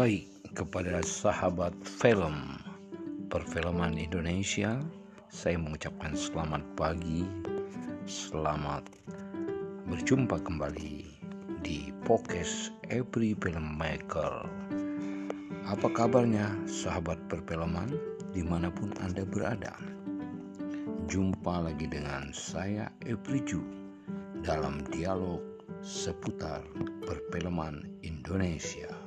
Baik, kepada sahabat film perfilman Indonesia, saya mengucapkan selamat pagi, selamat berjumpa kembali di podcast Every Filmmaker. Apa kabarnya sahabat perfilman di mana pun Anda berada? Jumpa lagi dengan saya Ju dalam dialog seputar perfilman Indonesia.